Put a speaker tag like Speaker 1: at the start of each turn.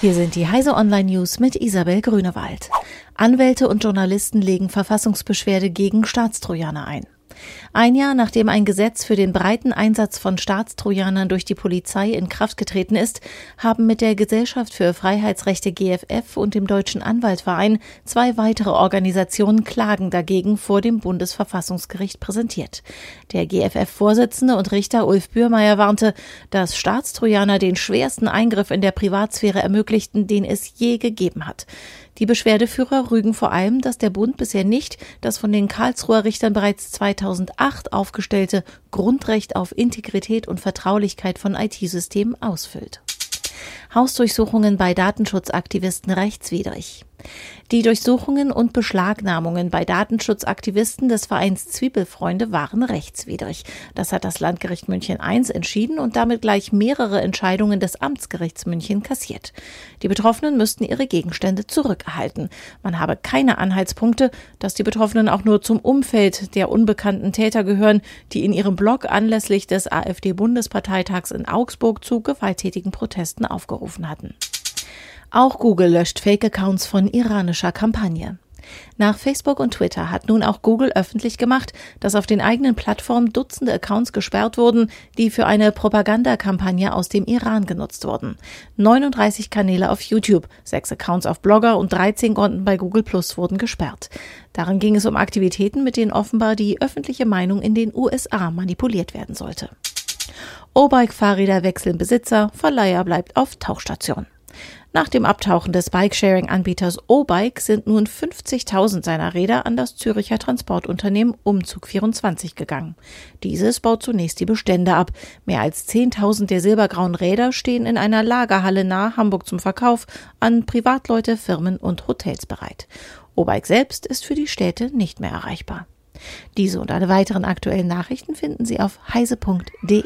Speaker 1: Hier sind die Heise Online News mit Isabel Grünewald. Anwälte und Journalisten legen Verfassungsbeschwerde gegen Staatstrojaner ein. Ein Jahr nachdem ein Gesetz für den breiten Einsatz von Staatstrojanern durch die Polizei in Kraft getreten ist, haben mit der Gesellschaft für Freiheitsrechte GFF und dem Deutschen Anwaltverein zwei weitere Organisationen Klagen dagegen vor dem Bundesverfassungsgericht präsentiert. Der GFF-Vorsitzende und Richter Ulf Bürmeier warnte, dass Staatstrojaner den schwersten Eingriff in der Privatsphäre ermöglichten, den es je gegeben hat. Die Beschwerdeführer rügen vor allem, dass der Bund bisher nicht das von den Karlsruher Richtern bereits 2008 aufgestellte Grundrecht auf Integrität und Vertraulichkeit von IT-Systemen ausfüllt. Hausdurchsuchungen bei Datenschutzaktivisten rechtswidrig. Die Durchsuchungen und Beschlagnahmungen bei Datenschutzaktivisten des Vereins Zwiebelfreunde waren rechtswidrig. Das hat das Landgericht München I entschieden und damit gleich mehrere Entscheidungen des Amtsgerichts München kassiert. Die Betroffenen müssten ihre Gegenstände zurückerhalten. Man habe keine Anhaltspunkte, dass die Betroffenen auch nur zum Umfeld der unbekannten Täter gehören, die in ihrem Blog anlässlich des AfD-Bundesparteitags in Augsburg zu gewalttätigen Protesten aufgerufen hatten. Auch Google löscht Fake-Accounts von iranischer Kampagne. Nach Facebook und Twitter hat nun auch Google öffentlich gemacht, dass auf den eigenen Plattformen Dutzende Accounts gesperrt wurden, die für eine Propagandakampagne aus dem Iran genutzt wurden. 39 Kanäle auf YouTube, sechs Accounts auf Blogger und 13 Konten bei Google Plus wurden gesperrt. Darin ging es um Aktivitäten, mit denen offenbar die öffentliche Meinung in den USA manipuliert werden sollte. O-Bike-Fahrräder wechseln Besitzer, Verleiher bleibt auf Tauchstation. Nach dem Abtauchen des Bikesharing-Anbieters O-Bike sind nun 50.000 seiner Räder an das Züricher Transportunternehmen Umzug24 gegangen. Dieses baut zunächst die Bestände ab. Mehr als 10.000 der silbergrauen Räder stehen in einer Lagerhalle nahe Hamburg zum Verkauf an Privatleute, Firmen und Hotels bereit. O-Bike selbst ist für die Städte nicht mehr erreichbar. Diese und alle weiteren aktuellen Nachrichten finden Sie auf heise.de.